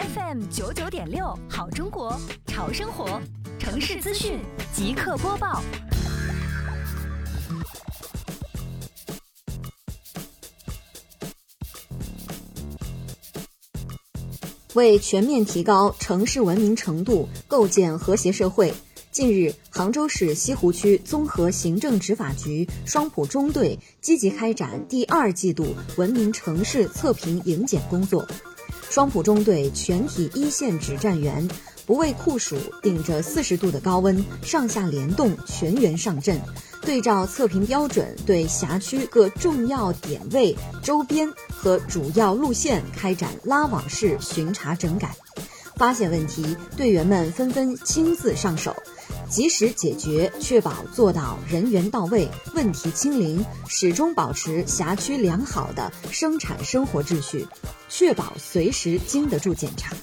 FM 九九点六，好中国，潮生活，城市资讯即刻播报。为全面提高城市文明程度，构建和谐社会。近日，杭州市西湖区综合行政执法局双浦中队积极开展第二季度文明城市测评迎检工作。双浦中队全体一线指战员不畏酷暑，顶着四十度的高温，上下联动，全员上阵，对照测评标准，对辖区各重要点位、周边和主要路线开展拉网式巡查整改。发现问题，队员们纷纷亲自上手。及时解决，确保做到人员到位、问题清零，始终保持辖区良好的生产生活秩序，确保随时经得住检查。